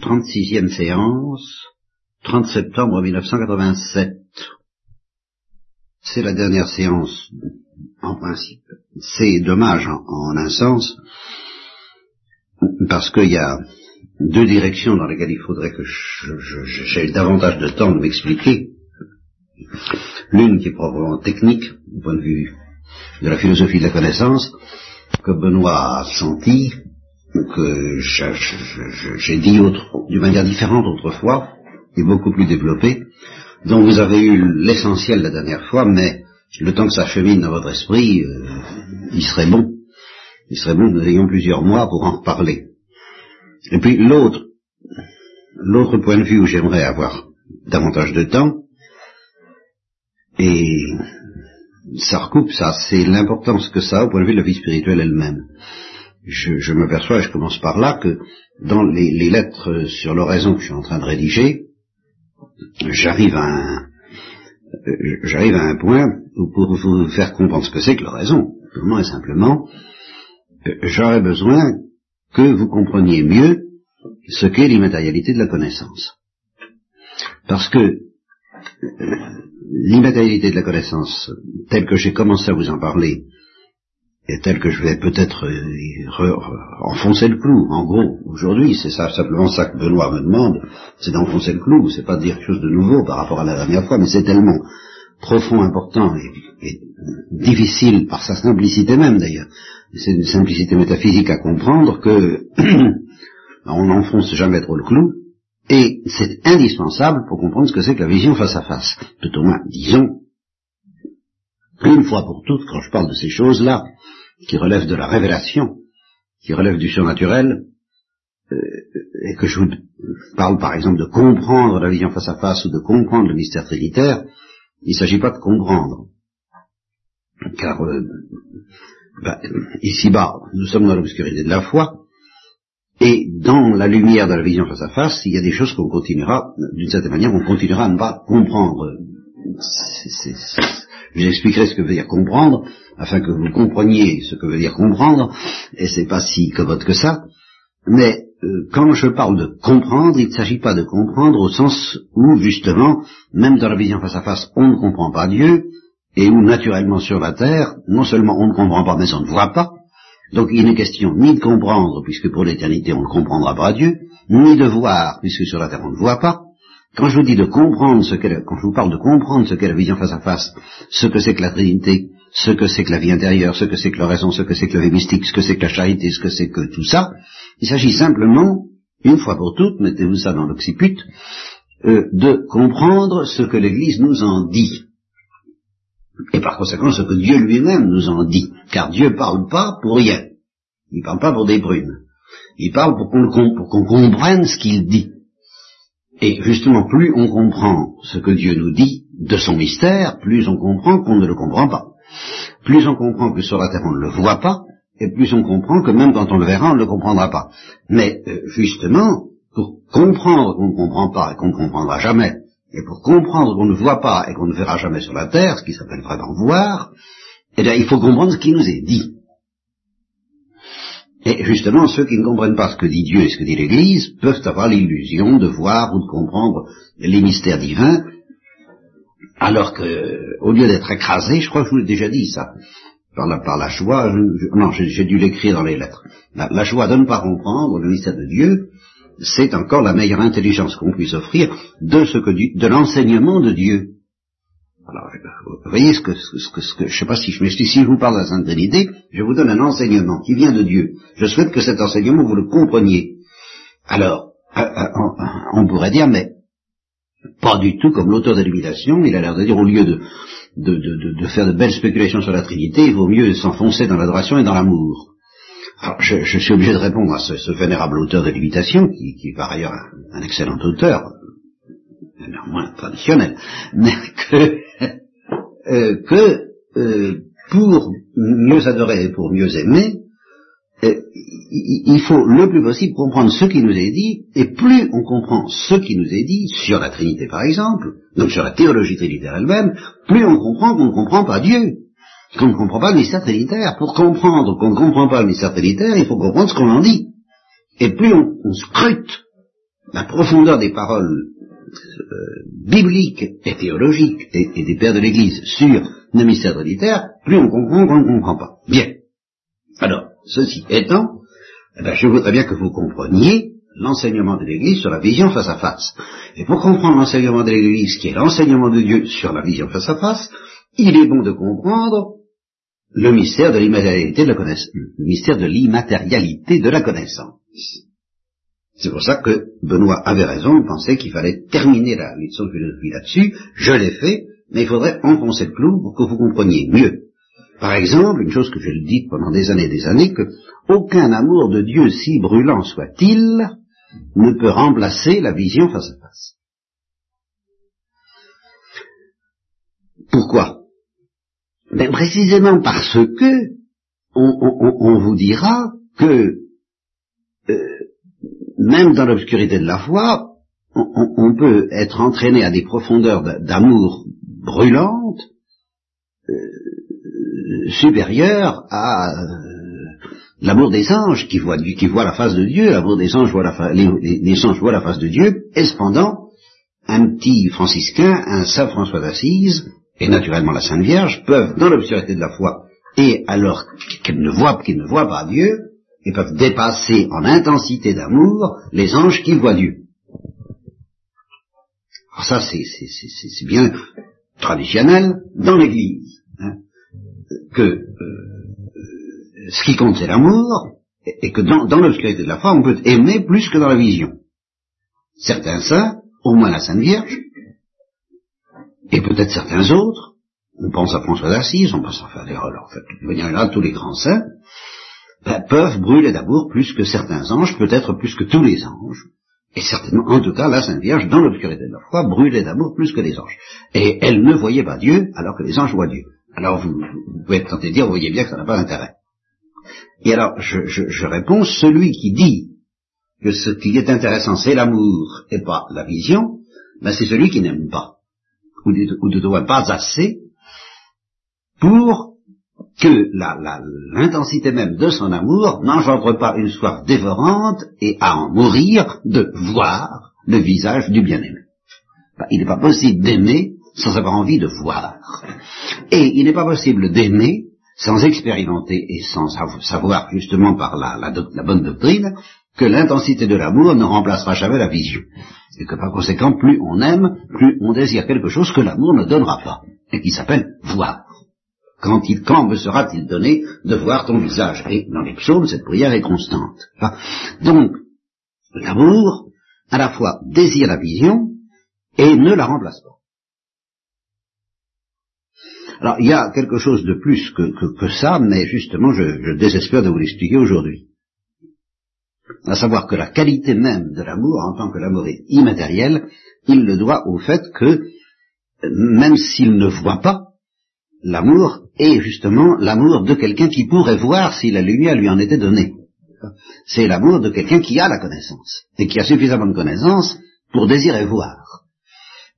36e séance, 30 septembre 1987. C'est la dernière séance, en principe. C'est dommage en, un sens, parce qu'il y a deux directions dans lesquelles il faudrait que j'ai davantage de temps de m'expliquer. L'une qui est probablement technique, du point de vue de la philosophie de la connaissance, que Benoît a senti, que j'ai dit d'une manière différente autrefois, et beaucoup plus développée, dont vous avez eu l'essentiel la dernière fois, mais le temps que ça chemine dans votre esprit, euh, il serait bon. Il serait bon que nous ayons plusieurs mois pour en reparler. Et puis l'autre, l'autre point de vue où j'aimerais avoir davantage de temps, et ça recoupe ça, c'est l'importance que ça a au point de vue de la vie spirituelle elle-même je, je m'aperçois, je commence par là, que dans les, les, lettres sur l'oraison que je suis en train de rédiger, j'arrive à un, euh, j'arrive à un point où pour vous faire comprendre ce que c'est que l'oraison, purement et simplement, euh, j'aurais besoin que vous compreniez mieux ce qu'est l'immatérialité de la connaissance. Parce que euh, l'immatérialité de la connaissance, telle que j'ai commencé à vous en parler et tel que je vais peut-être euh, enfoncer le clou. En gros, aujourd'hui, c'est simplement ça que Benoît me demande, c'est d'enfoncer le clou, c'est pas de dire quelque chose de nouveau par rapport à la dernière fois, mais c'est tellement profond, important et, et, difficile par sa simplicité même d'ailleurs. C'est une simplicité métaphysique à comprendre que on n'enfonce jamais trop le clou, et c'est indispensable pour comprendre ce que c'est que la vision face à face. Tout au moins, disons, une fois pour toutes, quand je parle de ces choses-là, qui relèvent de la révélation, qui relèvent du surnaturel, euh, et que je vous parle par exemple de comprendre la vision face à face ou de comprendre le mystère trinitaire, il ne s'agit pas de comprendre. Car euh, bah, ici-bas, nous sommes dans l'obscurité de la foi, et dans la lumière de la vision face à face, il y a des choses qu'on continuera, d'une certaine manière, on continuera à ne pas comprendre. C je vous expliquerai ce que veut dire comprendre, afin que vous compreniez ce que veut dire comprendre, et c'est pas si commode que ça, mais euh, quand je parle de comprendre, il ne s'agit pas de comprendre au sens où, justement, même dans la vision face à face, on ne comprend pas Dieu, et où, naturellement, sur la terre, non seulement on ne comprend pas, mais on ne voit pas, donc il n'est question ni de comprendre, puisque pour l'éternité on ne comprendra pas Dieu, ni de voir, puisque sur la terre on ne voit pas, quand je vous dis de comprendre ce qu'est, quand je vous parle de comprendre ce qu'est la vision face à face, ce que c'est que la Trinité, ce que c'est que la vie intérieure, ce que c'est que la raison, ce que c'est que vie mystique, ce que c'est que la charité, ce que c'est que tout ça, il s'agit simplement, une fois pour toutes, mettez-vous ça dans l'occiput, euh, de comprendre ce que l'Église nous en dit. Et par conséquent, ce que Dieu lui-même nous en dit. Car Dieu parle pas pour rien. Il parle pas pour des brumes. Il parle pour qu'on comprenne ce qu'il dit. Et justement, plus on comprend ce que Dieu nous dit de son mystère, plus on comprend qu'on ne le comprend pas. Plus on comprend que sur la terre on ne le voit pas, et plus on comprend que même quand on le verra, on ne le comprendra pas. Mais euh, justement, pour comprendre qu'on ne comprend pas et qu'on ne comprendra jamais, et pour comprendre qu'on ne voit pas et qu'on ne verra jamais sur la terre, ce qui s'appelle vraiment voir, eh bien, il faut comprendre ce qui nous est dit. Et justement, ceux qui ne comprennent pas ce que dit Dieu et ce que dit l'Église peuvent avoir l'illusion de voir ou de comprendre les mystères divins, alors que, au lieu d'être écrasés, je crois que je vous l'ai déjà dit ça, par la, par la joie, non, j'ai dû l'écrire dans les lettres, la, joie de ne pas comprendre le mystère de Dieu, c'est encore la meilleure intelligence qu'on puisse offrir de ce que de l'enseignement de Dieu. Alors, vous voyez ce que, ce que, ce que je sais pas si je si je vous parle de la Sainte Trinité, je vous donne un enseignement qui vient de Dieu. Je souhaite que cet enseignement, vous le compreniez. Alors, euh, euh, on pourrait dire, mais pas du tout comme l'auteur de l'imitation, il a l'air de dire, au lieu de, faire de belles spéculations sur la Trinité, il vaut mieux s'enfoncer dans l'adoration et dans l'amour. Alors, je, je, suis obligé de répondre à ce, vénérable auteur de l'imitation, qui, qui, est par ailleurs un, un excellent auteur, néanmoins traditionnel, mais que euh, euh, pour mieux adorer et pour mieux aimer, il faut le plus possible comprendre ce qui nous est dit, et plus on comprend ce qui nous est dit, sur la Trinité par exemple, donc sur la théologie trinitaire elle-même, plus on comprend qu'on ne comprend pas Dieu, qu'on ne comprend pas le mystère trinitaire. Pour comprendre qu'on ne comprend pas le mystère trinitaire, il faut comprendre ce qu'on en dit. Et plus on, scrute la profondeur des paroles euh, bibliques et théologiques et, des pères de l'Église sur le mystère trinitaire, plus on comprend qu'on ne comprend pas. Bien. Alors, ceci étant, eh ben, je voudrais bien que vous compreniez l'enseignement de l'Église sur la vision face à face. Et pour comprendre l'enseignement de l'Église, qui est l'enseignement de Dieu sur la vision face à face, il est bon de comprendre le mystère de l'immatérialité de la connaissance. Le mystère de l'immatérialité de la connaissance. C'est pour ça que Benoît avait raison de penser qu'il fallait terminer la leçon de philosophie là-dessus. Je l'ai fait, mais il faudrait enfoncer le clou pour que vous compreniez mieux. Par exemple, une chose que je le dis pendant des années et des années, que aucun amour de Dieu, si brûlant soit-il, ne peut remplacer la vision face à face. Pourquoi? Ben, Précisément parce que on, vous dira que euh, même dans l'obscurité de la foi, on, peut être entraîné à des profondeurs d'amour brûlantes euh, supérieures à euh, l'amour des anges qui voient, qui voit la face de Dieu, l'amour des anges voit la les, les, anges voient la face de Dieu, et cependant, un petit franciscain, un saint François d'Assise, et naturellement la Sainte Vierge, peuvent, dans l'obscurité de la foi, et alors qu'ils ne voient, qu'ils ne voient pas Dieu, ils peuvent dépasser en intensité d'amour les anges qui voient Dieu. Alors ça, c'est bien traditionnel dans l'Église, hein, que euh, ce qui compte c'est l'amour, et, que dans, l'obscurité de la foi, on peut aimer plus que dans la vision. Certains saints, au moins la Sainte Vierge, et peut-être certains autres, on pense à François d'Assise, on pense à faire des en fait, y en a tous les grands saints, ben, peuvent brûler d'amour plus que certains anges, peut-être plus que tous les anges, et certainement, en tout cas, la Sainte Vierge, dans l'obscurité de la foi, brûlait d'amour plus que les anges. Et elle ne voyait pas Dieu, alors que les anges voient Dieu. Alors vous, vous pouvez être tenté de dire, vous voyez bien que ça n'a pas d'intérêt. Et alors, je, je, réponds, celui qui dit que ce qui est intéressant, c'est l'amour et pas la vision, ben c'est celui qui n'aime pas, ou, ne doit pas assez, pour que l'intensité même de son amour n'engendre pas une soif dévorante et à en mourir de voir le visage du bien-aimé. Il n'est pas possible d'aimer sans avoir envie de voir. Et il n'est pas possible d'aimer sans expérimenter et sans savoir justement par la, la, bonne doctrine que l'intensité de l'amour ne remplacera jamais la vision. Et que par conséquent, plus on aime, plus on désire quelque chose que l'amour ne donnera pas, et qui s'appelle voir. Quand, il, quand me sera-t-il donné de voir ton visage? Et dans les psaumes, cette prière est constante. Donc, l'amour, à la fois désire la vision et ne la remplace pas. Alors, il y a quelque chose de plus que, ça, mais justement, je, désespère de vous l'expliquer aujourd'hui. À savoir que la qualité même de l'amour, en tant que l'amour est immatériel, il le doit au fait que, même s'il ne voit pas, l'amour est justement l'amour de quelqu'un qui pourrait voir si la lumière lui en était donnée. C'est l'amour de quelqu'un qui a la connaissance, et qui a suffisamment de connaissance pour désirer voir.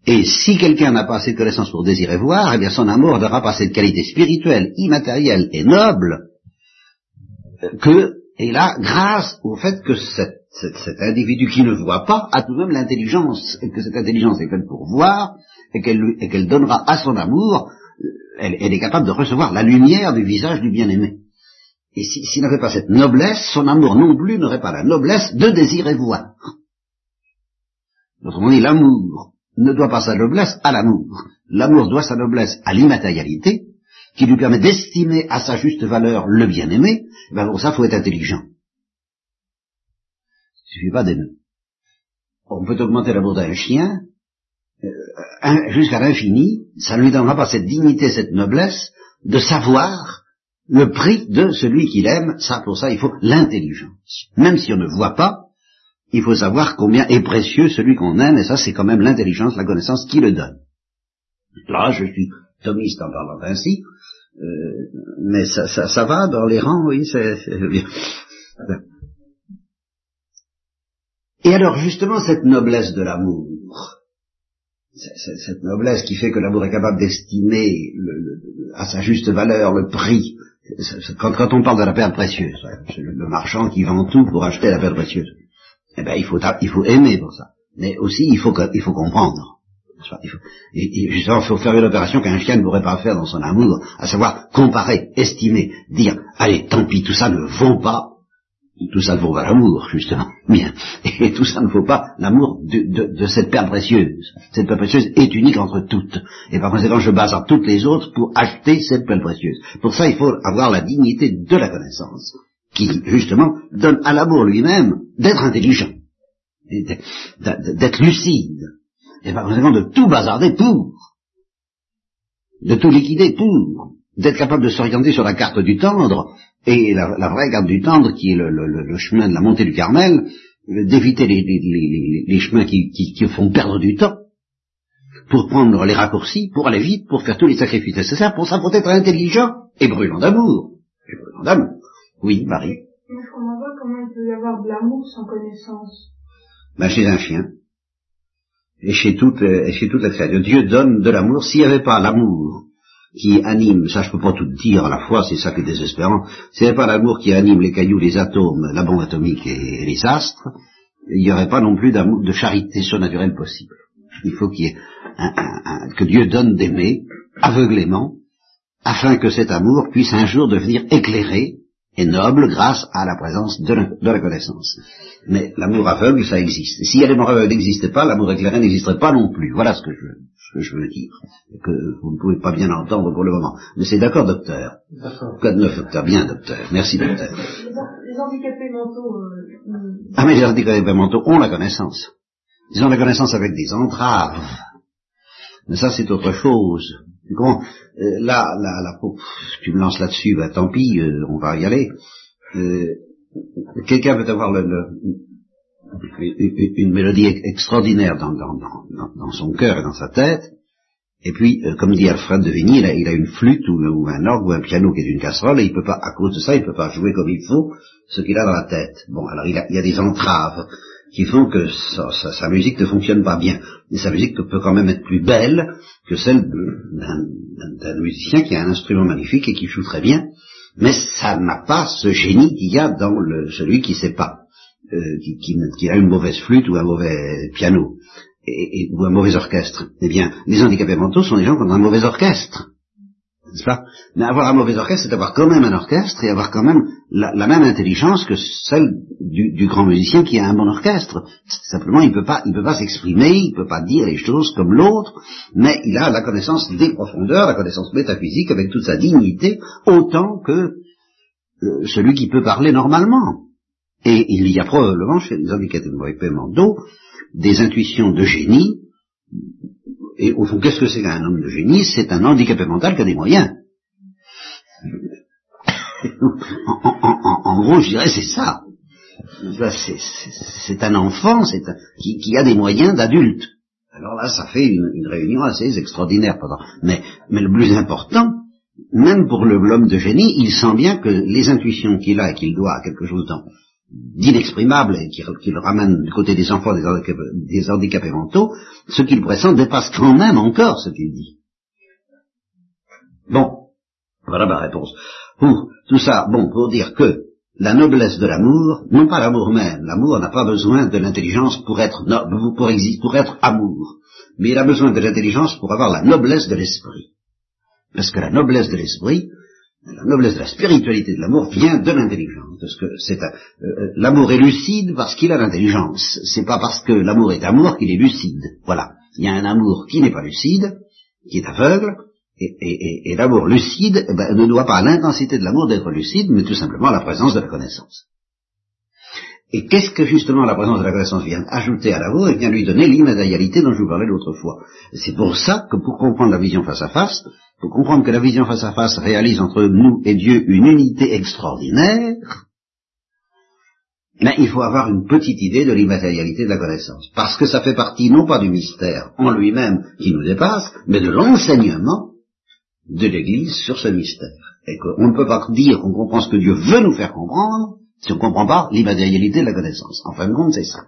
Et si quelqu'un n'a pas assez de pour désirer voir, eh bien son amour n'aura pas cette qualité spirituelle, immatérielle et noble que, et là, grâce au fait que cet, individu qui ne voit pas a tout de même l'intelligence, et que cette intelligence est faite pour voir, et qu'elle donnera à son amour, elle, est capable de recevoir la lumière du visage du bien-aimé. Et s'il n'avait pas cette noblesse, son amour non plus n'aurait pas la noblesse de désirer voir. Autrement dit, l'amour ne doit pas sa noblesse à l'amour. L'amour doit sa noblesse à l'immatérialité, qui lui permet d'estimer à sa juste valeur le bien-aimé. Ben pour ça, il faut être intelligent. Il suffit pas d'aimer. On peut augmenter l'amour d'un chien jusqu'à l'infini, ça ne lui donnera pas cette dignité, cette noblesse de savoir le prix de celui qu'il aime. Ça, pour ça, il faut l'intelligence. Même si on ne voit pas, il faut savoir combien est précieux celui qu'on aime, et ça c'est quand même l'intelligence, la connaissance qui le donne. Là, je suis thomiste en parlant ainsi, euh, mais ça, ça, va dans les rangs, oui, c'est bien. Et alors justement cette noblesse de l'amour, cette noblesse qui fait que l'amour est capable d'estimer à sa juste valeur le prix, quand, on parle de la perle précieuse, c'est le marchand qui vend tout pour acheter la perle précieuse. Eh bien, il faut, aimer pour ça. Mais aussi, il faut, il faut comprendre. Il faut, justement, il faut faire une opération qu'un chien ne pourrait pas faire dans son amour, à savoir comparer, estimer, dire, allez, tant pis, tout ça ne vaut pas, tout ça ne vaut pas l'amour, justement, bien, et tout ça ne vaut pas l'amour de, de, cette perle précieuse. Cette perle précieuse est unique entre toutes, et par conséquent, je base toutes les autres pour acheter cette perle précieuse. Pour ça, il faut avoir la dignité de la connaissance, qui, justement, donne à l'amour lui-même d'être intelligent, d'être lucide, et par conséquent de tout bazarder pour, de tout liquider pour, d'être capable de s'orienter sur la carte du tendre, et la, vraie carte du tendre, qui est le, chemin de la montée du Carmel, d'éviter les, chemins qui, font perdre du temps, pour prendre les raccourcis, pour aller vite, pour faire tous les sacrifices nécessaires, pour ça, pour être intelligent et brûlant d'amour. Et brûlant d'amour. Oui, Marie. Je comprends pas comment il peut y avoir de l'amour sans connaissance. Ben, chez un chien et chez toute, et chez toute la créature. Dieu donne de l'amour. S'il n'y avait pas l'amour qui anime, ça je peux pas tout dire à la fois, c'est ça qui est désespérant, n'y avait pas l'amour qui anime les cailloux, les atomes, la bombe atomique et, les astres, il n'y aurait pas non plus d'amour, de charité surnaturelle possible. Il faut qu'il y ait un, que Dieu donne d'aimer aveuglément, afin que cet amour puisse un jour devenir éclairé et noble grâce à la présence de la, connaissance. Mais l'amour aveugle, ça existe. Et si l'amour aveugle n'existait pas, l'amour éclairé n'existerait pas non plus. Voilà ce que je, ce que je veux dire. Que vous ne pouvez pas bien entendre pour le moment. Mais c'est d'accord, docteur D'accord. Code neuf, docteur? Bien, docteur. Merci, docteur. Les, handicapés mentaux... Euh, ah, mais les handicapés mentaux ont la connaissance. Ils ont la connaissance avec des entraves. Mais ça, c'est autre chose. Bon, euh, là, là, là, tu me lances là-dessus, bah, tant pis, euh, on va y aller. Euh, quelqu'un peut avoir une mélodie extraordinaire dans, son cœur et dans sa tête, et puis, comme dit Alfred de Vigny, il a, une flûte ou, un orgue ou un piano qui est une casserole, et il peut pas, à cause de ça, il peut pas jouer comme il faut ce qu'il a dans la tête. Bon, alors il, il y a des entraves qui font que sa, musique ne fonctionne pas bien. Mais sa musique peut quand même être plus belle que celle d'un musicien qui a un instrument magnifique et qui joue très bien, mais ça n'a pas ce génie qu'il y a dans le, celui qui sait pas, euh, qui, a une mauvaise flûte ou un mauvais piano, ou un mauvais orchestre. Eh bien, les handicapés mentaux sont des gens qui ont un mauvais orchestre n'est-ce pas? Mais avoir un mauvais orchestre, c'est avoir quand même un orchestre et avoir quand même la, même intelligence que celle du, grand musicien qui a un bon orchestre. Simplement, il peut pas, il peut pas s'exprimer, il peut pas dire les choses comme l'autre, mais il a la connaissance des profondeurs, la connaissance métaphysique avec toute sa dignité, autant que euh, celui qui peut parler normalement. Et il y a probablement chez les handicapés de d'eau des intuitions de génie et au fond, qu'est-ce que c'est qu'un homme de génie? C'est un handicapé mental qui a des moyens. en, gros, je dirais, c'est ça. C'est un enfant qui, a des moyens d'adulte. Alors là, ça fait une, réunion assez extraordinaire. Mais, mais le plus important, même pour l'homme de génie, il sent bien que les intuitions qu'il a et qu'il doit à quelque chose d'inexprimable et qui, le ramène du côté des enfants des handicapés, mentaux, ce qu'il pressent dépasse quand même encore ce qu'il dit. Bon, voilà ma réponse. Tout ça, bon, pour dire que la noblesse de l'amour, non pas l'amour même, l'amour n'a pas besoin de l'intelligence pour être noble, pour, exister, pour être amour, mais il a besoin de l'intelligence pour avoir la noblesse de l'esprit. Parce que la noblesse de l'esprit, la noblesse de la spiritualité de l'amour vient de l'intelligence. Parce que c'est euh, euh, l'amour est lucide parce qu'il a l'intelligence. C'est pas parce que l'amour est amour qu'il est lucide. Voilà. Il y a un amour qui n'est pas lucide, qui est aveugle, et, l'amour lucide eh ben, ne doit pas à l'intensité de l'amour d'être lucide, mais tout simplement à la présence de la connaissance. Et qu'est-ce que justement la présence de la connaissance vient ajouter à l'amour et vient lui donner l'immatérialité dont je vous parlais l'autre fois. C'est pour ça que pour comprendre la vision face à face, pour comprendre que la vision face à face réalise entre nous et Dieu une unité extraordinaire, mais il faut avoir une petite idée de l'immatérialité de la connaissance. Parce que ça fait partie non pas du mystère en lui-même qui nous dépasse, mais de l'enseignement de l'Église sur ce mystère. Et qu'on ne peut pas dire qu'on comprend ce que Dieu veut nous faire comprendre si on ne comprend pas l'immatérialité de la connaissance. En fin de compte, c'est ça.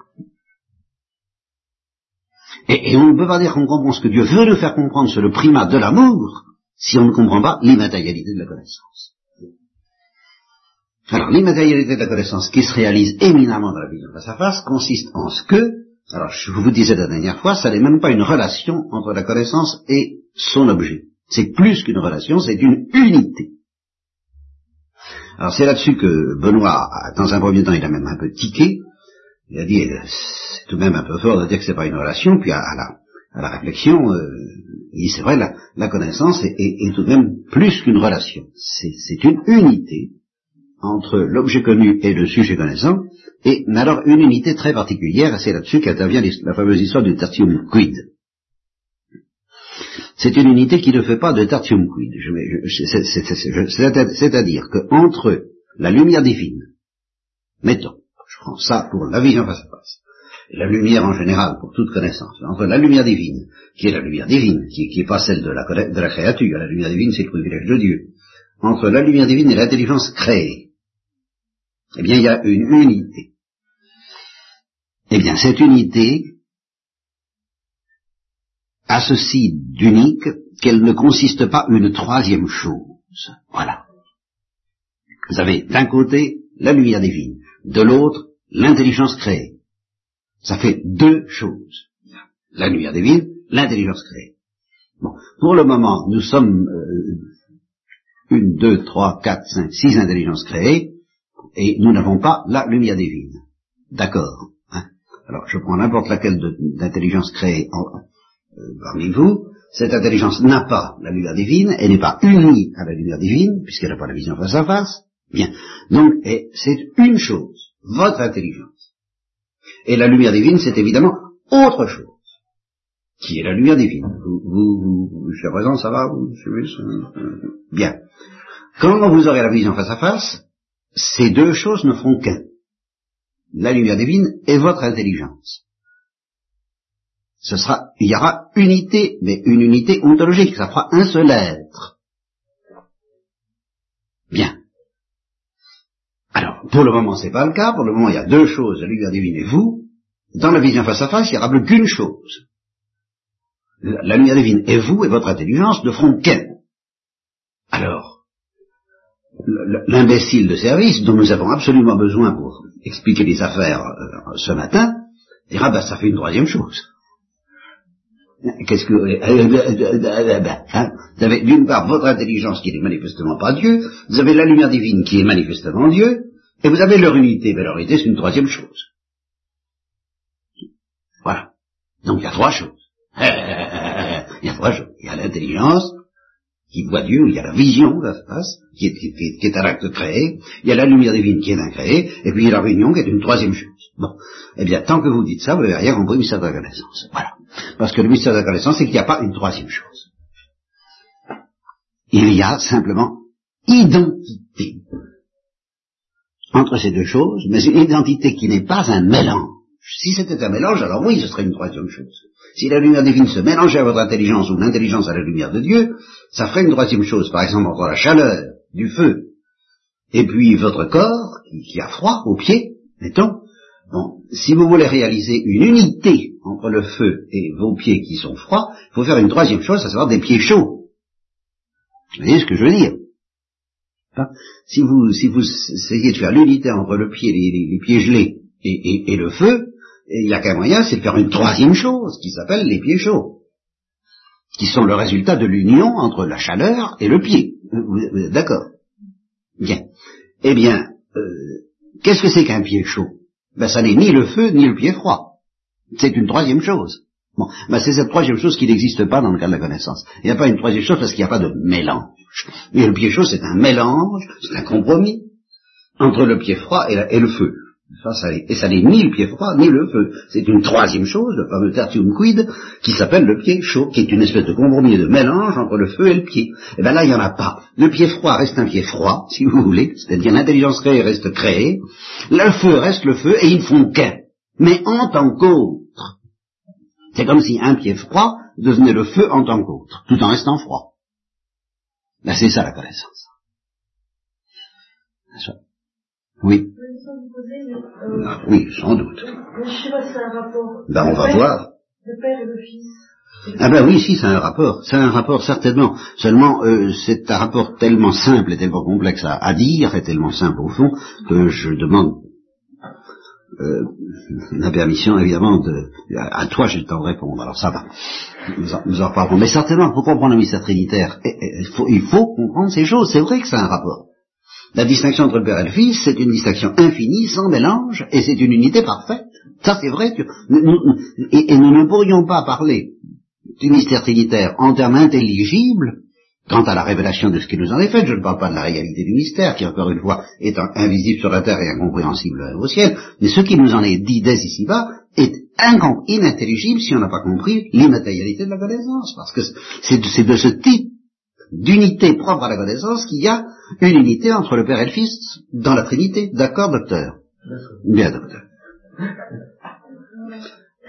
Et, on ne peut pas dire qu'on comprend ce que Dieu veut nous faire comprendre sur le primat de l'amour si on ne comprend pas l'immatérialité de la connaissance. Alors, l'immatérialité de la connaissance qui se réalise éminemment dans la vision face à face consiste en ce que, Alors, je vous disais la dernière fois, ça n'est même pas une relation entre la connaissance et son objet. C'est plus qu'une relation, c'est une unité. Alors c'est là-dessus que Benoît, dans un premier temps, il a même un peu tiqué. Il a dit, euh, c'est tout de même un peu fort de dire que c'est pas une relation. Puis à, la, réflexion, euh, il dit, c'est vrai, la, connaissance est, tout de même plus qu'une relation. C'est une unité entre l'objet connu et le sujet connaissant, et alors une unité très particulière, c'est là-dessus qu'intervient la fameuse histoire du tertium quid. C'est une unité qui ne fait pas de tertium quid. C'est-à-dire qu'entre la lumière divine, mettons, je prends ça pour la vision face à face, la lumière en général pour toute connaissance, entre la lumière divine, qui est la lumière divine, qui n'est pas celle de la créature, la lumière divine c'est le privilège de Dieu, entre la lumière divine et l'intelligence créée, eh bien il y a une unité. Eh bien cette unité, à ceci d'unique qu'elle ne consiste pas une troisième chose. Voilà. Vous avez d'un côté la lumière divine, de l'autre l'intelligence créée. Ça fait deux choses. La lumière divine, l'intelligence créée. Bon, pour le moment, nous sommes euh, une, deux, trois, quatre, cinq, six intelligences créées, et nous n'avons pas la lumière divine. D'accord. Hein Alors, je prends n'importe laquelle d'intelligence créée en, euh, parmi vous, cette intelligence n'a pas la lumière divine, elle n'est pas unie à la lumière divine, puisqu'elle n'a pas la vision face à face. Bien. Donc, c'est une chose, votre intelligence. Et la lumière divine, c'est évidemment autre chose, qui est la lumière divine? Vous, vous, vous présent, ça va vous Bien. Quand vous aurez la vision face à face, ces deux choses ne feront qu'un. La lumière divine et votre intelligence ce sera, il y aura unité, mais une unité ontologique, ça fera un seul être. Bien. Alors, pour le moment, c'est pas le cas. Pour le moment, il y a deux choses, la lumière divine et vous. Dans la vision face à face, il n'y aura plus qu'une chose. La lumière divine et vous et votre intelligence ne feront qu'un. Alors, l'imbécile de service dont nous avons absolument besoin pour expliquer les affaires euh, ce matin dira, bah, ça fait une troisième chose. Qu'est-ce que hein Vous avez d'une part votre intelligence qui n'est manifestement pas Dieu, vous avez la lumière divine qui est manifestement Dieu, et vous avez leur unité. Mais leur unité, c'est une troisième chose. Voilà. Donc il y a trois choses. Il y a trois choses. Il y a l'intelligence, qui voit Dieu, il y a la vision, se passe, qui est, qui, est, un acte créé, il y a la lumière divine qui est incréée, et puis il y a la réunion qui est une troisième chose. Bon. Eh bien, tant que vous dites ça, vous n'avez rien compris mystère de la connaissance. Voilà. Parce que le mystère de la connaissance, c'est qu'il n'y a pas une troisième chose. Il y a simplement identité entre ces deux choses, mais une identité qui n'est pas un mélange. Si c'était un mélange, alors oui, ce serait une troisième chose. Si la lumière divine se mélangeait à votre intelligence ou l'intelligence à la lumière de Dieu, ça ferait une troisième chose, par exemple entre la chaleur du feu et puis votre corps qui, a froid aux pieds, mettons. Bon, si vous voulez réaliser une unité entre le feu et vos pieds qui sont froids, il faut faire une troisième chose, à savoir des pieds chauds. Vous voyez ce que je veux dire? Hein? Si, vous, si essayez de faire l'unité entre le pied, les, pieds gelés et le feu, il n'y a qu'un moyen, c'est de faire une troisième chose qui s'appelle les pieds chauds, qui sont le résultat de l'union entre la chaleur et le pied. Vous, êtes d'accord? Bien. Eh bien, euh, qu'est-ce que c'est qu'un pied chaud? Ben, ça n'est ni le feu ni le pied froid. C'est une troisième chose. Bon, ben c'est cette troisième chose qui n'existe pas dans le cas de la connaissance. Il n'y a pas une troisième chose parce qu'il n'y a pas de mélange. Et le pied chaud, c'est un mélange, c'est un compromis entre le pied froid et le feu et ça n'est ni le pied froid, ni le feu. C'est une troisième chose, le fameux tertium quid, qui s'appelle le pied chaud, qui est une espèce de compromis de mélange entre le feu et le pied. Et eh bien là, il n'y en a pas. Le pied froid reste un pied froid, si vous voulez, c'est-à-dire l'intelligence créée reste créée, le feu reste le feu, et ils ne font qu'un. Mais en tant qu'autre. C'est comme si un pied froid devenait le feu en tant qu'autre, tout en restant froid. Ben, c'est ça la connaissance. Oui. Oui, sans doute. Ben, on va voir. Le père et le fils. Ah ben oui, si, c'est un rapport. C'est un rapport certainement. Seulement, euh, c'est un rapport tellement simple et tellement complexe à, dire, et tellement simple au fond, que je demande euh, la permission, évidemment, de... À, toi, j'ai le temps de répondre, alors ça va. Nous en, nous en reparlerons. Mais certainement, pour comprendre le mystère trinitaire, il faut, il faut comprendre ces choses. C'est vrai que c'est un rapport. La distinction entre le Père et le Fils, c'est une distinction infinie, sans mélange, et c'est une unité parfaite. Ça, c'est vrai. Que, et, et, nous ne pourrions pas parler du mystère trinitaire en termes intelligibles Quant à la révélation de ce qui nous en est fait, je ne parle pas de la réalité du mystère, qui encore une fois est invisible sur la terre et incompréhensible au ciel, mais ce qui nous en est dit dès ici-bas est inintelligible si on n'a pas compris l'immatérialité de la connaissance, parce que c'est de ce type d'unité propre à la connaissance qu'il y a une unité entre le Père et le Fils dans la Trinité. D'accord, docteur? Bien, docteur.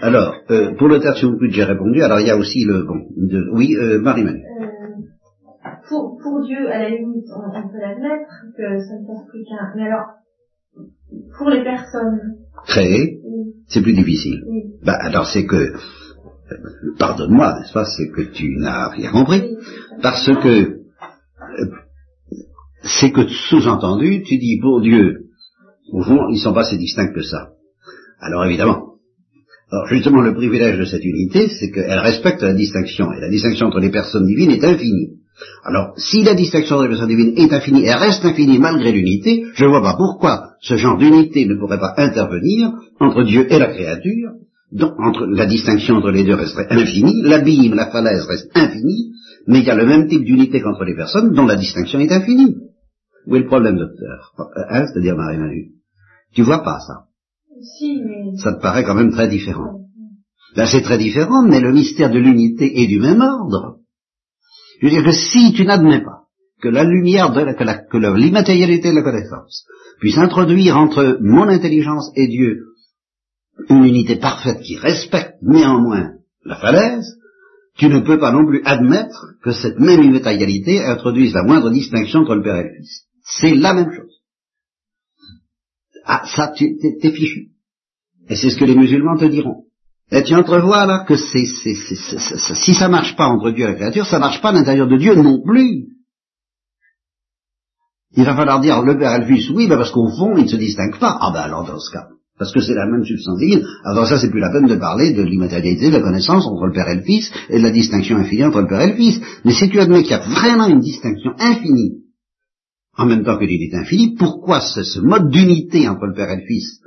Alors, euh, pour le tertium j'ai répondu. Alors, il y a aussi le... Bon, oui, euh, Marie-Manu pour, Dieu, à la limite, on, peut l'admettre que ça ne fasse plus qu'un. Mais alors, pour les personnes. Créées, c'est plus difficile. Bah, alors c'est que, pardonne-moi, n'est-ce pas, c'est que tu n'as rien compris. parce que, euh, c'est que sous-entendu, tu dis pour Dieu, au fond, ils ne sont pas si distincts que ça. Alors évidemment, alors justement, le privilège de cette unité, c'est qu'elle respecte la distinction, et la distinction entre les personnes divines est infinie. Alors, si la distinction de la personne divine est infinie et reste infinie malgré l'unité, je ne vois pas pourquoi ce genre d'unité ne pourrait pas intervenir entre Dieu et la créature, donc entre, la distinction entre les deux resterait infinie, l'abîme, la falaise reste infinie, mais il y a le même type d'unité qu'entre les personnes dont la distinction est infinie. Où est le problème, docteur hein, C'est-à-dire, Marie-Manu? Tu vois pas ça? Si, mais... Ça te paraît quand même très différent. Là, c'est très différent, mais le mystère de l'unité est du même ordre. Je veux dire que si tu n'admets pas que la lumière, de la, que l'immatérialité de la connaissance puisse introduire entre mon intelligence et Dieu une unité parfaite qui respecte néanmoins la falaise, tu ne peux pas non plus admettre que cette même immatérialité introduise la moindre distinction entre le Père et le Fils. C'est la même chose. Ah, ça, tu t'es fichu. Et c'est ce que les musulmans te diront. Et tu entrevois là que c'est, si ça marche pas entre Dieu et la créature, ça marche pas à l'intérieur de Dieu non plus. Il va falloir dire le Père et le Fils, oui, mais parce qu'au fond, ils ne se distinguent pas. Ah ben alors dans ce cas, parce que c'est la même substance divine. Alors ça, c'est plus la peine de parler de l'immatérialité de la connaissance entre le Père et le Fils et de la distinction infinie entre le Père et le Fils. Mais si tu admets qu'il y a vraiment une distinction infinie, en même temps que l'unité infinie, pourquoi ce mode d'unité entre le Père et le Fils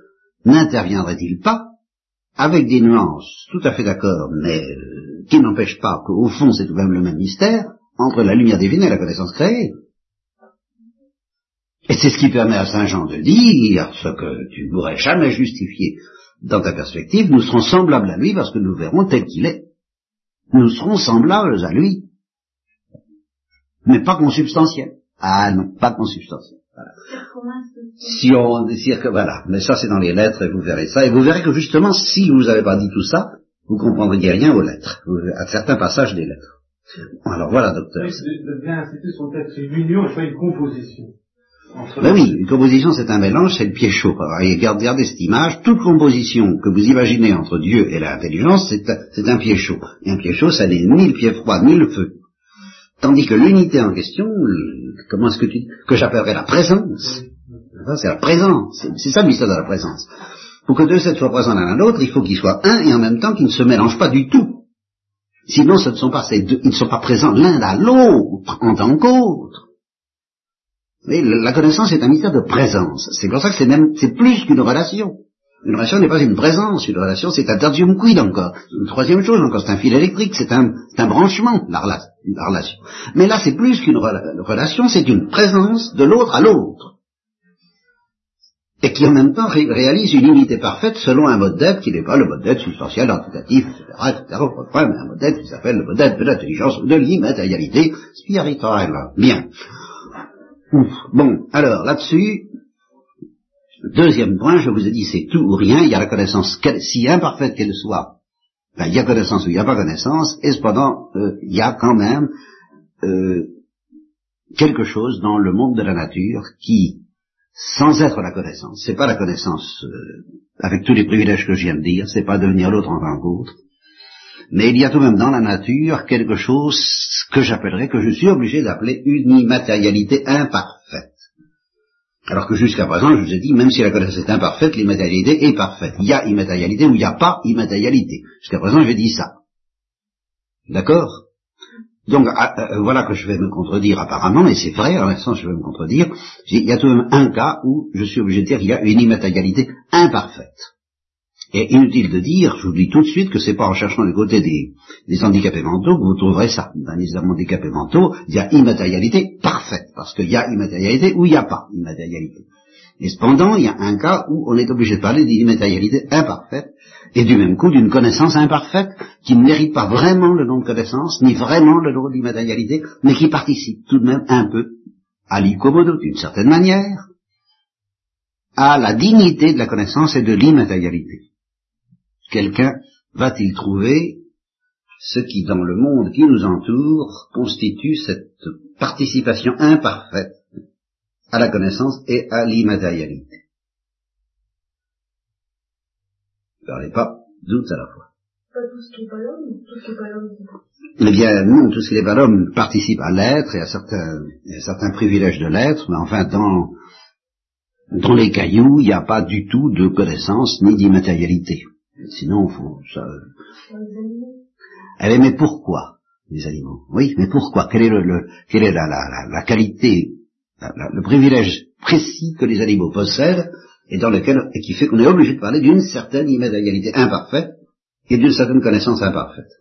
n'interviendrait-il pas avec des nuances, tout à fait d'accord, mais euh, qui n'empêchent pas qu'au fond c'est tout de même le même mystère, entre la lumière divine et la connaissance créée. Et c'est ce qui permet à Saint Jean de dire ce que tu ne pourrais jamais justifier dans ta perspective, nous serons semblables à lui parce que nous verrons tel qu'il est. Nous serons semblables à lui. Mais pas consubstantiels. Ah non, pas consubstantiels. Si on désire que, voilà, mais ça c'est dans les lettres et vous verrez ça, et vous verrez que justement, si vous n'avez pas dit tout ça, vous comprendriez rien aux lettres, à certains passages des lettres. Alors voilà, docteur. Le bien institut son être une union pas une composition. Ben oui, une composition c'est un mélange, c'est le pied chaud. Et gardez cette image, toute composition que vous imaginez entre Dieu et l'intelligence, c'est un pied chaud. Et un pied chaud, ça n'est ni le pied froid, ni le feu. Tandis que l'unité en question, comment est-ce que tu que j'appellerais la présence? C'est la présence. C'est ça le mystère de la présence. Pour que deux êtres soient présents l'un à l'autre, il faut qu'ils soient un et en même temps qu'ils ne se mélangent pas du tout. Sinon, ce ne sont pas ces deux, ils ne sont pas présents l'un à l'autre en tant qu'autre. Mais la connaissance est un mystère de présence. C'est pour ça que c'est même, c'est plus qu'une relation. Une relation n'est pas une présence, une relation c'est un tertium quid encore. Une troisième chose encore, c'est un fil électrique, c'est un, un, branchement, la, relation. Mais là c'est plus qu'une relation, c'est une présence de l'autre à l'autre. Et qui en même temps réalise une unité parfaite selon un mode d'être qui n'est pas le mode d'être substantiel, antitatif, etc., etc., mais un mode d'être qui s'appelle le mode d'être de l'intelligence ou de l'immatérialité spirituelle. Bien. Ouf. Bon, alors là-dessus, Deuxième point, je vous ai dit, c'est tout ou rien, il y a la connaissance, si imparfaite qu'elle soit, ben, il y a connaissance ou il n'y a pas connaissance, et cependant, euh, il y a quand même euh, quelque chose dans le monde de la nature qui, sans être la connaissance, c'est pas la connaissance euh, avec tous les privilèges que je viens de dire, c'est pas devenir l'autre en tant qu'autre, mais il y a tout de même dans la nature quelque chose que j'appellerais, que je suis obligé d'appeler une immatérialité imparfaite. Alors que jusqu'à présent, je vous ai dit, même si la connaissance est imparfaite, l'immatérialité est parfaite. Il y a immatérialité ou il n'y a pas immatérialité. Jusqu'à présent, j'ai dit ça. D'accord? Donc, ah, euh, voilà que je vais me contredire apparemment, mais c'est vrai, en l'instant, je vais me contredire. Il y a tout de même un cas où je suis obligé de dire qu'il y a une immatérialité imparfaite. Et inutile de dire, je vous dis tout de suite que c'est pas en cherchant le côté des, handicapés mentaux que vous trouverez ça. Dans les handicapés mentaux, il y a immatérialité parfaite, parce qu'il y a immatérialité ou il n'y a pas immatérialité. Et cependant, il y a un cas où on est obligé de parler d'immatérialité imparfaite, et du même coup d'une connaissance imparfaite qui ne mérite pas vraiment le nom de connaissance, ni vraiment le nom d'immatérialité, mais qui participe tout de même un peu à l'icomodo d'une certaine manière, à la dignité de la connaissance et de l'immatérialité quelqu'un va-t-il trouver ce qui, dans le monde qui nous entoure, constitue cette participation imparfaite à la connaissance et à l'immatérialité? Parlez pas doute à la fois. Pas tout ce qui n'est pas l'homme, tout ce qui n'est pas l'homme. Eh bien, non, tout ce qui n'est pas l'homme participe à l'être et à certains, à certains privilèges de l'être, mais enfin, dans, dans les cailloux, il n'y a pas du tout de connaissance ni d'immatérialité. Sinon, faut, ça... Eh mais pourquoi les animaux? Oui, mais pourquoi? Quelle est, le, quelle est la, la, la, qualité, le privilège précis que les animaux possèdent et dans lequel et qui fait qu'on est obligé de parler d'une certaine immatérialité imparfaite et d'une certaine connaissance imparfaite?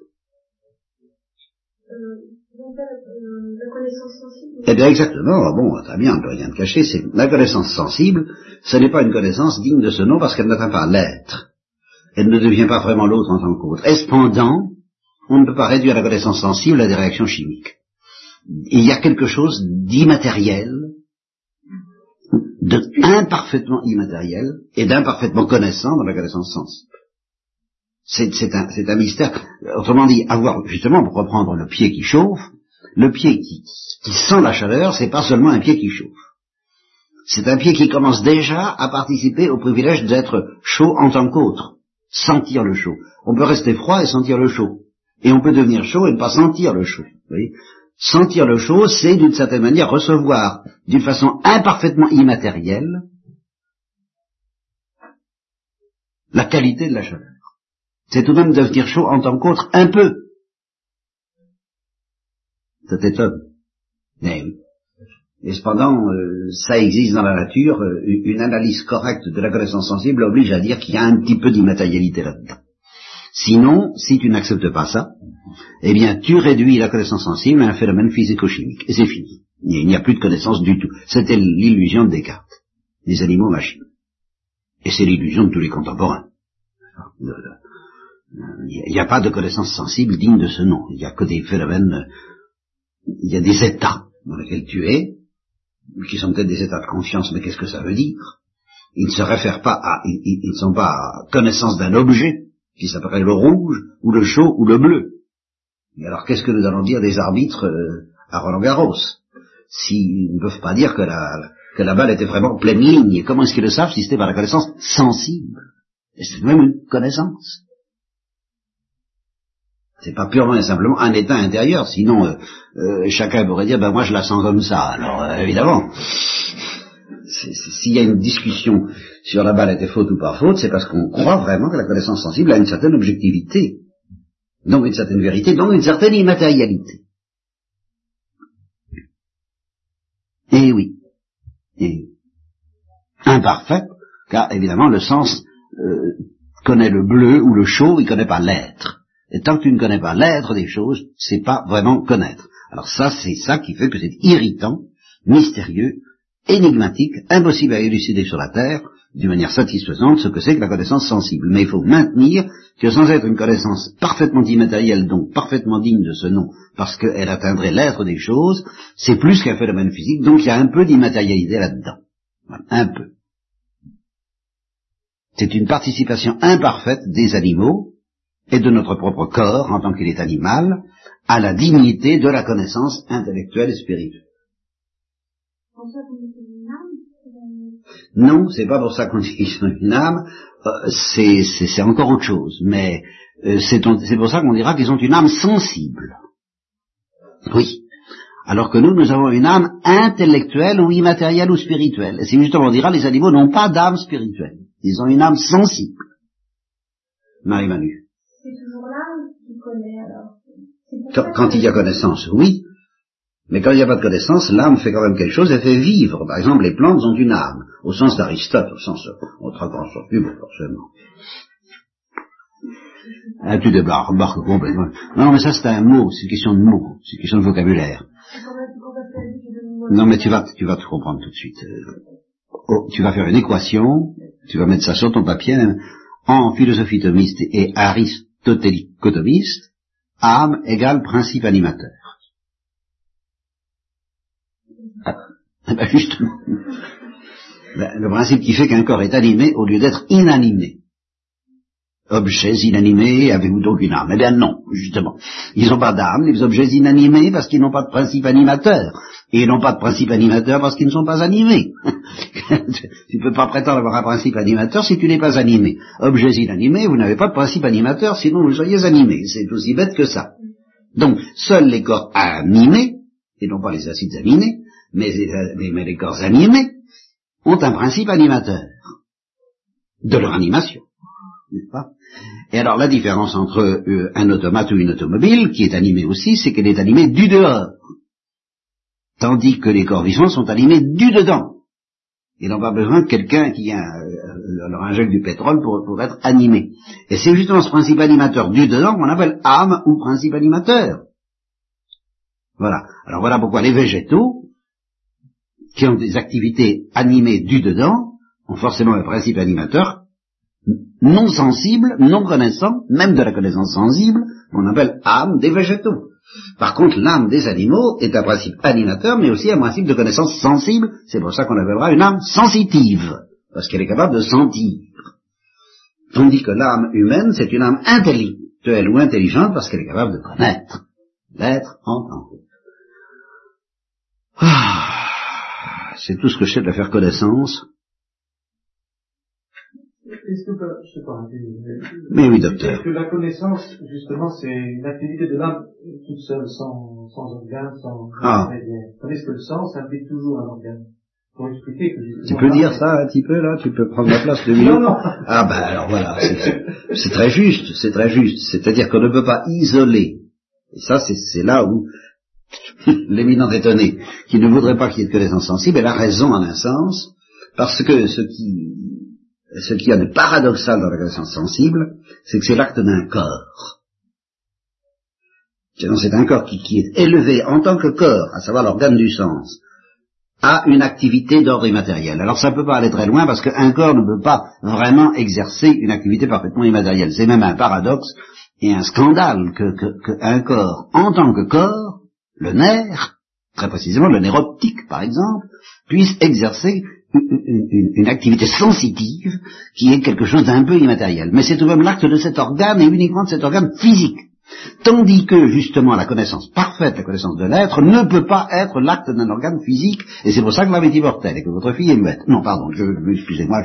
Euh, euh, la connaissance sensible? Eh bien exactement, bon, très bien, on ne peut rien de cacher, c'est la connaissance sensible, ce n'est pas une connaissance digne de ce nom parce qu'elle n'atteint pas l'être elle ne devient pas vraiment l'autre en tant qu'autre. Et cependant, on ne peut pas réduire la connaissance sensible à des réactions chimiques. Il y a quelque chose d'immatériel, de imparfaitement immatériel et d'imparfaitement connaissant dans la connaissance sensible. C'est un, un, mystère. Autrement dit, avoir, justement, pour reprendre le pied qui chauffe, le pied qui, qui sent la chaleur, c'est pas seulement un pied qui chauffe. C'est un pied qui commence déjà à participer au privilège d'être chaud en tant qu'autre sentir le chaud. On peut rester froid et sentir le chaud. Et on peut devenir chaud et ne pas sentir le chaud. sentir le chaud, c'est d'une certaine manière recevoir d'une façon imparfaitement immatérielle la qualité de la chaleur. C'est tout de même devenir chaud en tant qu'autre un peu. Ça t'étonne. Mais. Et cependant, euh, ça existe dans la nature, euh, une analyse correcte de la connaissance sensible oblige à dire qu'il y a un petit peu d'immatérialité là-dedans. Sinon, si tu n'acceptes pas ça, eh bien, tu réduis la connaissance sensible à un phénomène physico-chimique. Et c'est fini. Il n'y a plus de connaissance du tout. C'était l'illusion de Descartes. Les animaux machines. Et c'est l'illusion de tous les contemporains. Il n'y a pas de connaissance sensible digne de ce nom. Il n'y a que des phénomènes, il y a des états dans lesquels tu es, qui sont peut-être des états de conscience, mais qu'est-ce que ça veut dire? Ils ne se réfèrent pas à, ils, ne sont pas à connaissance d'un objet qui s'appelle le rouge, ou le chaud, ou le bleu. Et alors qu'est-ce que nous allons dire des arbitres euh, à Roland Garros? S'ils ne peuvent pas dire que la, que la balle était vraiment pleine ligne, comment est-ce qu'ils le savent si c'était par la connaissance sensible? Et c'est même une connaissance? C'est pas purement et simplement un état intérieur, sinon euh, euh, chacun pourrait dire ben moi je la sens comme ça. Alors euh, évidemment, s'il y a une discussion sur la balle était faute ou pas faute, c'est parce qu'on croit vraiment que la connaissance sensible a une certaine objectivité, donc une certaine vérité, donc une certaine immatérialité. Et oui, et imparfait, car évidemment le sens connaît le bleu ou le chaud, il connaît pas l'être. Et tant que tu ne connais pas l'être des choses, c'est pas vraiment connaître. Alors ça, c'est ça qui fait que c'est irritant, mystérieux, énigmatique, impossible à élucider sur la Terre, d'une manière satisfaisante, ce que c'est que la connaissance sensible. Mais il faut maintenir que sans être une connaissance parfaitement immatérielle, donc parfaitement digne de ce nom, parce qu'elle atteindrait l'être des choses, c'est plus qu'un phénomène physique, donc il y a un peu d'immatérialité là-dedans. un peu. C'est une participation imparfaite des animaux, et de notre propre corps, en tant qu'il est animal, à la dignité de la connaissance intellectuelle et spirituelle. Non, c'est pas pour ça qu'on dit qu'ils sont une âme, euh, c'est encore autre chose, mais euh, c'est pour ça qu'on dira qu'ils ont une âme sensible. Oui. Alors que nous, nous avons une âme intellectuelle ou immatérielle ou spirituelle. Et c'est justement, on dira, les animaux n'ont pas d'âme spirituelle. Ils ont une âme sensible. Marie-Manu. C'est toujours l'âme qui connaît alors. Quand, quand il y a connaissance, oui. Mais quand il n'y a pas de connaissance, l'âme fait quand même quelque chose, elle fait vivre. Par exemple, les plantes ont une âme, au sens d'Aristote, au sens, ne s'en plus, forcément. Ah, tu débarques complètement. Non, mais ça c'est un mot, c'est une question de mots, c'est une question de vocabulaire. Non, mais tu vas, tu vas te comprendre tout de suite. Oh, tu vas faire une équation, tu vas mettre ça sur ton papier, en philosophie thomiste et aristotélico-thomiste, âme égale principe animateur. Ah, ben justement. Ben, le principe qui fait qu'un corps est animé au lieu d'être inanimé objets inanimés, avez-vous donc une âme Eh bien non, justement. Ils n'ont pas d'âme, les objets inanimés, parce qu'ils n'ont pas de principe animateur. Et ils n'ont pas de principe animateur parce qu'ils ne sont pas animés. tu ne peux pas prétendre avoir un principe animateur si tu n'es pas animé. Objets inanimés, vous n'avez pas de principe animateur, sinon vous soyez animé. C'est aussi bête que ça. Donc, seuls les corps animés, et non pas les acides aminés, mais, mais les corps animés, ont un principe animateur de leur animation. Et alors la différence entre euh, un automate ou une automobile, qui est animée aussi, c'est qu'elle est animée du dehors. Tandis que les corps vivants sont animés du dedans. Ils n'ont pas besoin de quelqu'un qui euh, leur injecte du pétrole pour, pour être animé. Et c'est justement ce principe animateur du dedans qu'on appelle âme ou principe animateur. Voilà. Alors voilà pourquoi les végétaux, qui ont des activités animées du dedans, ont forcément un principe animateur non sensible, non connaissant, même de la connaissance sensible, qu'on appelle âme des végétaux. Par contre, l'âme des animaux est un principe animateur, mais aussi un principe de connaissance sensible, c'est pour ça qu'on appellera une âme sensitive, parce qu'elle est capable de sentir. Tandis que l'âme humaine, c'est une âme intellectuelle ou intelligente, parce qu'elle est capable de connaître, d'être en tant ah, c'est tout ce que je sais de la faire connaissance, est-ce que, je sais pas, mais oui, docteur. Est-ce que la connaissance, justement, c'est une activité de l'âme toute seule, sans, sans organe, sans ah. Tandis que le sens implique toujours un organe. Pour expliquer que Tu peux dire ça un petit peu là? Tu peux prendre la place de Non, non. Ah ben alors voilà, c'est très juste, c'est très juste. C'est-à-dire qu'on ne peut pas isoler. Et ça, c'est là où l'éminent étonné, qui ne voudrait pas qu'il y ait de connaissance sensible, elle a raison en un sens, parce que ce qui ce qu'il y a de paradoxal dans la connaissance sensible, c'est que c'est l'acte d'un corps. C'est un corps qui, est élevé en tant que corps, à savoir l'organe du sens, à une activité d'ordre immatériel. Alors ça ne peut pas aller très loin parce qu'un corps ne peut pas vraiment exercer une activité parfaitement immatérielle. C'est même un paradoxe et un scandale qu'un que, corps, en tant que corps, le nerf, très précisément le nerf optique par exemple, puisse exercer une, activité sensitive qui est quelque chose d'un peu immatériel. Mais c'est tout de même l'acte de cet organe et uniquement de cet organe physique. Tandis que, justement, la connaissance parfaite, la connaissance de l'être, ne peut pas être l'acte d'un organe physique, et c'est pour ça que l'âme est immortelle, et que votre fille est muette. Non, pardon, je, excusez-moi.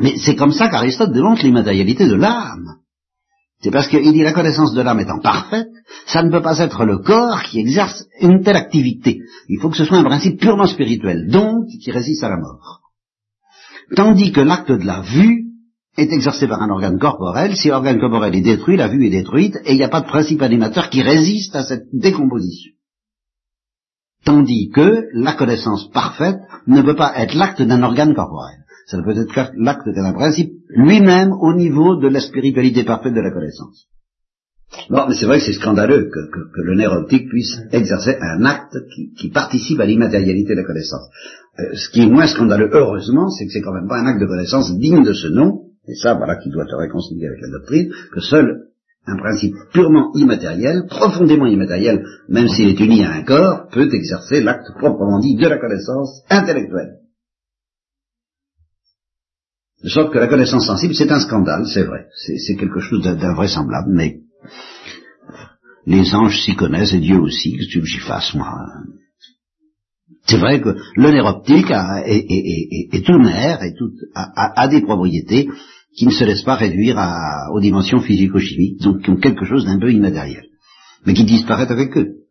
Mais c'est comme ça qu'Aristote démontre l'immatérialité de l'âme. C'est parce qu'il dit la connaissance de l'âme étant parfaite, ça ne peut pas être le corps qui exerce une telle activité. Il faut que ce soit un principe purement spirituel, donc qui résiste à la mort. Tandis que l'acte de la vue est exercé par un organe corporel, si l'organe corporel est détruit, la vue est détruite, et il n'y a pas de principe animateur qui résiste à cette décomposition. Tandis que la connaissance parfaite ne peut pas être l'acte d'un organe corporel ça ne peut être l'acte d'un principe lui-même au niveau de la spiritualité parfaite de la connaissance. Bon, mais c'est vrai que c'est scandaleux que, le nerf optique puisse exercer un acte qui, participe à l'immatérialité de la connaissance. Euh, ce qui est moins scandaleux, heureusement, c'est que c'est quand même pas un acte de connaissance digne de ce nom, et ça, voilà, qui doit te réconcilier avec la doctrine, que seul un principe purement immatériel, profondément immatériel, même s'il est uni à un corps, peut exercer l'acte proprement dit de la connaissance intellectuelle. De sorte que la connaissance sensible, c'est un scandale, c'est vrai. C'est quelque chose d'invraisemblable, mais les anges s'y connaissent et Dieu aussi, que tu j'y fasse, moi. C'est vrai que le nerf optique est, tout nerf et tout, a, des propriétés qui ne se laissent pas réduire aux dimensions physico-chimiques, donc qui ont quelque chose d'un peu immatériel, mais qui disparaît avec eux.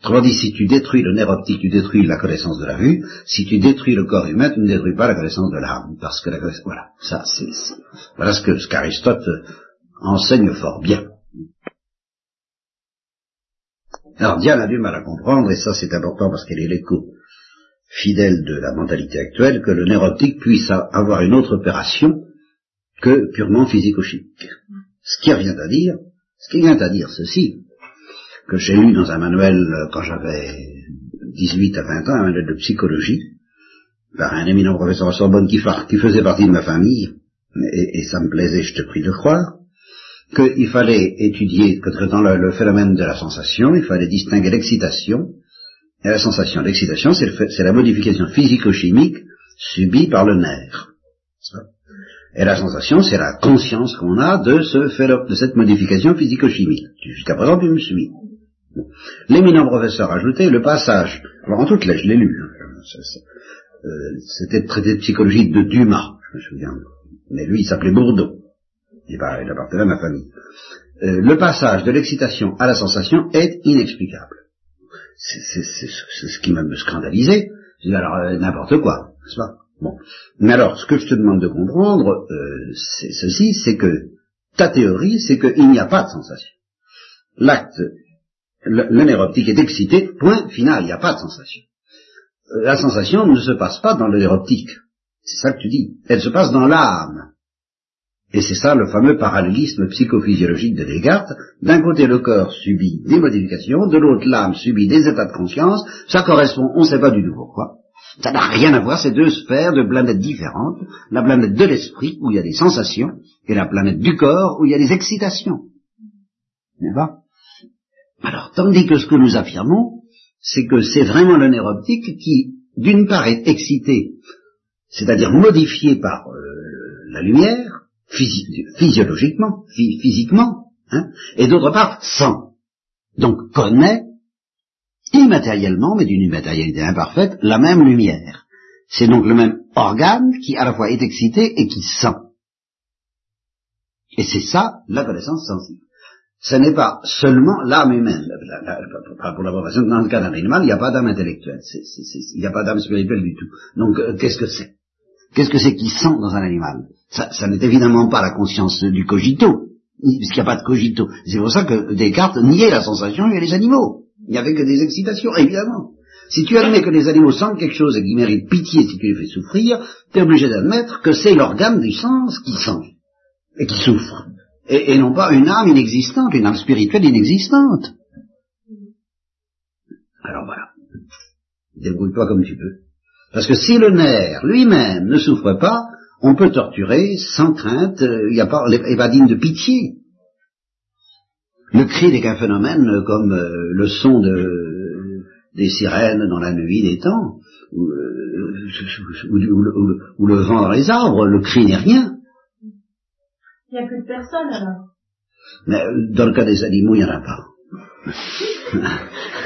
Autrement dit, si tu détruis le nerf optique, tu détruis la connaissance de la vue. Si tu détruis le corps humain, tu ne détruis pas la connaissance de l'âme. Parce que la connaissance, voilà, ça, c'est, voilà ce que ce qu'Aristote enseigne fort bien. Alors Diane a du mal à comprendre, et ça c'est important parce qu'elle est l'écho fidèle de la mentalité actuelle, que le nerf optique puisse avoir une autre opération que purement physico-chimique. Ce qui revient à dire, ce qui vient à dire ceci, que j'ai lu dans un manuel euh, quand j'avais 18 à 20 ans, un manuel de psychologie, par un éminent professeur à Sorbonne qui, faisait partie de ma famille, et, ça me plaisait, je te prie de croire, qu'il fallait étudier que dans le, phénomène de la sensation, il fallait distinguer l'excitation et la sensation. L'excitation, c'est la modification physico-chimique subie par le nerf. Et la sensation, c'est la conscience qu'on a de, ce, de cette modification physico-chimique. Jusqu'à présent, tu me suis. L'éminent professeur ajoutait le passage, alors en toute lettre, je l'ai lu, hein, euh, c'était le traité de psychologie de Dumas, je me souviens, mais lui il s'appelait Bourdeau, il, appartenait à ma famille. Euh, le passage de l'excitation à la sensation est inexplicable. C'est ce qui m'a me scandalisé. Je dis alors euh, n'importe quoi, n'est-ce pas? Bon. Mais alors, ce que je te demande de comprendre, c'est ceci, c'est que ta théorie, c'est qu'il n'y a pas de sensation. L'acte le, nerf optique est excité, point final, il n'y a pas de sensation. Euh, la sensation ne se passe pas dans le nerf optique. C'est ça que tu dis. Elle se passe dans l'âme. Et c'est ça le fameux parallélisme psychophysiologique de Descartes. D'un côté, le corps subit des modifications, de l'autre, l'âme subit des états de conscience. Ça correspond, on ne sait pas du tout pourquoi. Ça n'a rien à voir, c'est deux sphères de planètes différentes. La planète de l'esprit, où il y a des sensations, et la planète du corps, où il y a des excitations. N'est-ce alors, tandis que ce que nous affirmons, c'est que c'est vraiment le nerf optique qui, d'une part, est excité, c'est-à-dire modifié par euh, la lumière, physiologiquement, physiquement, hein, et d'autre part, sent. Donc, connaît immatériellement, mais d'une immatérialité imparfaite, la même lumière. C'est donc le même organe qui à la fois est excité et qui sent. Et c'est ça la connaissance sensible ce n'est pas seulement l'âme humaine. pour la dans le cas d'un animal, il n'y a pas d'âme intellectuelle. il n'y a pas d'âme spirituelle du tout. Donc, euh, qu'est-ce que c'est? Qu'est-ce que c'est qui sent dans un animal? Ça, ça n'est évidemment pas la conscience du cogito, puisqu'il n'y a pas de cogito. C'est pour ça que Descartes niait la sensation et les animaux. Il n'y avait que des excitations, évidemment. Si tu admets que les animaux sentent quelque chose et qu'ils méritent pitié si tu les fais souffrir, tu es obligé d'admettre que c'est l'organe du sens qui sent et qui souffre et, non pas une âme inexistante, une âme spirituelle inexistante. Alors voilà, débrouille-toi comme tu peux. Parce que si le nerf lui-même ne souffre pas, on peut torturer sans crainte, il n'y a pas, digne de pitié. Le cri n'est qu'un phénomène comme euh, le son de, des sirènes dans la nuit des temps, ou, euh, ou le vent dans les arbres, le cri n'est rien. Il n'y a plus de personnes alors. Mais euh, dans le cas des animaux, il n'y en a pas.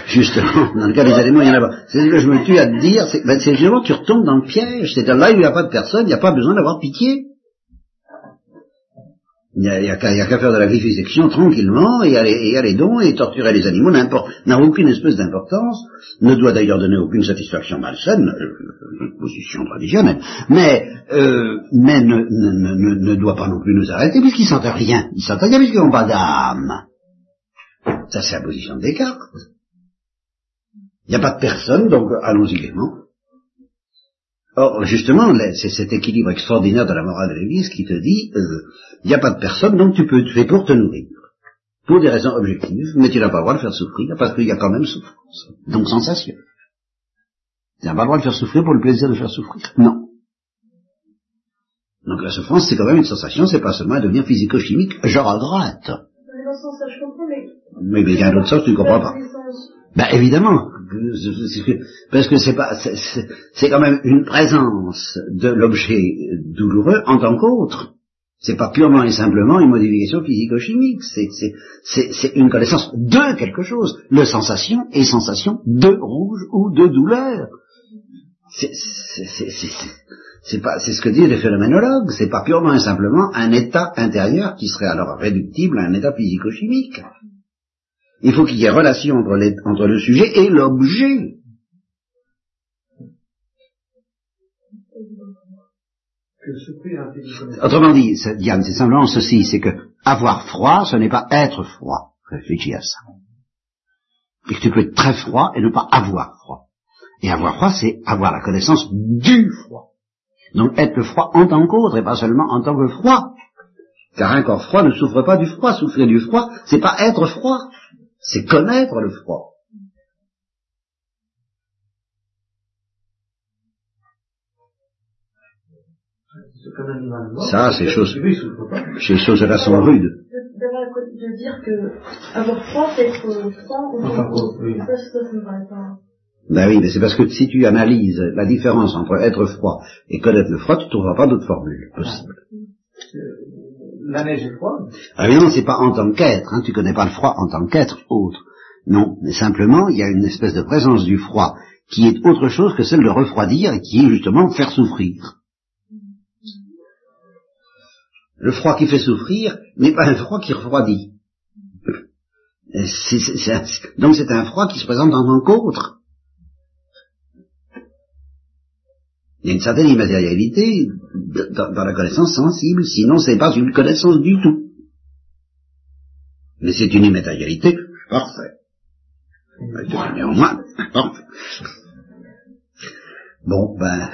justement, dans le cas des animaux, il n'y en a pas. C'est ce que je me tue à te dire, c'est ben, justement tu retombes dans le piège. C'est-à-dire là il n'y a pas de personne, il n'y a pas besoin d'avoir pitié. Il n'y a, qu'à faire de la vivisection tranquillement et aller, aller donc et torturer les animaux n'a aucune espèce d'importance, ne doit d'ailleurs donner aucune satisfaction malsaine, euh, position traditionnelle, mais, euh, mais ne, ne, ne, doit pas non plus nous arrêter puisqu'ils sentent rien. Ils sentent rien puisqu'ils n'ont pas d'âme. Ça c'est la position de Descartes. Il n'y a pas de personne, donc allons-y gaiement. Or, justement, c'est cet équilibre extraordinaire de la morale de l'Église qui te dit, il euh, n'y a pas de personne, donc tu peux, tu fais pour te nourrir. Pour des raisons objectives, mais tu n'as pas le droit de faire souffrir, parce qu'il y a quand même souffrance. Donc sensation. Tu n'as pas le droit de faire souffrir pour le plaisir de faire souffrir. Non. Donc la souffrance, c'est quand même une sensation, c'est pas seulement un devenir physico-chimique, genre à droite. mais... Mais il y a un autre sens, tu ne comprends pas. Ben évidemment, parce que c'est pas, c'est quand même une présence de l'objet douloureux en tant qu'autre. C'est pas purement et simplement une modification physico-chimique, c'est une connaissance de quelque chose. Le sensation est sensation de rouge ou de douleur. C'est pas, c'est ce que disent les phénoménologues. C'est pas purement et simplement un état intérieur qui serait alors réductible à un état physico-chimique. Il faut qu'il y ait relation entre, le sujet et l'objet. Autrement dit, Diane, c'est simplement ceci, c'est que avoir froid, ce n'est pas être froid. Réfléchis à ça. Et que tu peux être très froid et ne pas avoir froid. Et avoir froid, c'est avoir la connaissance du froid. Donc être le froid en tant qu'autre et pas seulement en tant que froid. Car un corps froid ne souffre pas du froid. Souffrir du froid, c'est pas être froid, c'est connaître le froid. Ça, c'est chose- Lui, il souffre pas. Ces choses-là sont rudes. de, de dire que avoir froid, c'est être froid ou Enfin, oui. Ça, ça, ça me paraît pas. Ben oui, mais c'est parce que si tu analyses la différence entre être froid et connaître le froid, tu ne trouveras pas d'autre formule possible. La neige est froide. Ah non, c'est pas en tant qu'être, hein, tu connais pas le froid en tant qu'être autre. Non, mais simplement, il y a une espèce de présence du froid qui est autre chose que celle de refroidir et qui est justement faire souffrir. Le froid qui fait souffrir n'est pas un froid qui refroidit. Donc c'est un froid qui se présente en tant qu'autre. Il y a une certaine immatérialité dans, dans la connaissance sensible, sinon c'est pas une connaissance du tout. Mais c'est une immatérialité parfaite. Néanmoins parfait. Bon, ben...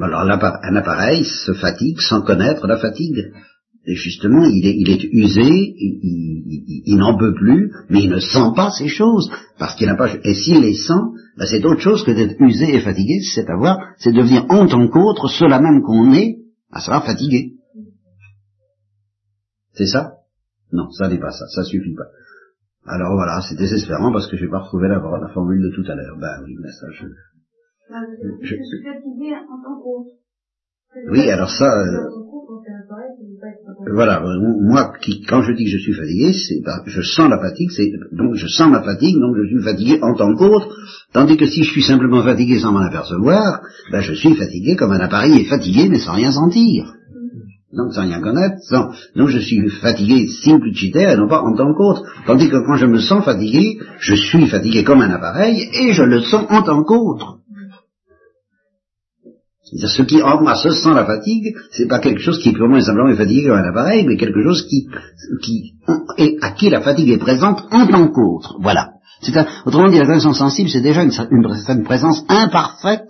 Alors un appareil se fatigue sans connaître la fatigue. Et justement, il est, il est usé, il- il n'en peut plus, mais il ne sent pas ces choses, parce qu'il n'a pas... Et s'il les sent, ben c'est autre chose que d'être usé et fatigué, c'est avoir, c'est devenir en tant qu'autre cela même qu'on est, à savoir fatigué. C'est ça? Non, ça n'est pas ça, ça suffit pas. Alors voilà, c'est désespérant parce que je n'ai pas retrouvé la, la formule de tout à l'heure. Ben oui, mais ça je... Je- Je suis fatiguée en tant qu'autre. Oui, alors ça, euh, Voilà, euh, moi, qui, quand je dis que je suis fatigué, c'est ben, je sens la fatigue, c'est donc je sens ma fatigue, donc je suis fatigué en tant qu'autre, tandis que si je suis simplement fatigué sans m'en apercevoir, ben je suis fatigué comme un appareil est fatigué mais sans rien sentir. Donc sans rien connaître, sans, donc je suis fatigué simpliciter et non pas en tant qu'autre. Tandis que quand je me sens fatigué, je suis fatigué comme un appareil et je le sens en tant qu'autre. C'est-à-dire, ce qui en moi se sent la fatigue, c'est pas quelque chose qui est purement et simplement fatigué comme un appareil, mais quelque chose qui, qui, à qui la fatigue est présente en tant qu'autre. Voilà. Autrement dit, la connaissance sensible, c'est déjà une, présence imparfaite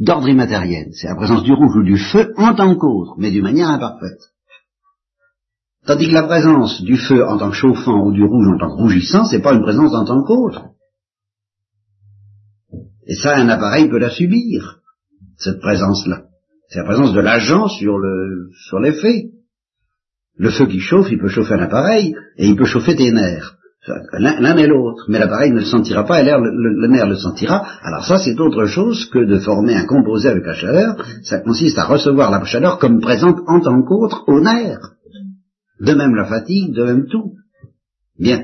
d'ordre immatériel. C'est la présence du rouge ou du feu en tant qu'autre, mais d'une manière imparfaite. Tandis que la présence du feu en tant que chauffant ou du rouge en tant que rougissant, c'est pas une présence en tant qu'autre. Et ça, un appareil peut la subir, cette présence-là. C'est la présence de l'agent sur le, sur l'effet. Le feu qui chauffe, il peut chauffer un appareil, et il peut chauffer tes nerfs. L'un et l'autre. Mais l'appareil ne le sentira pas, et l'air, le, le- le nerf le sentira. Alors ça, c'est autre chose que de former un composé avec la chaleur. Ça consiste à recevoir la chaleur comme présente en tant qu'autre au nerf. De même la fatigue, de même tout. Bien.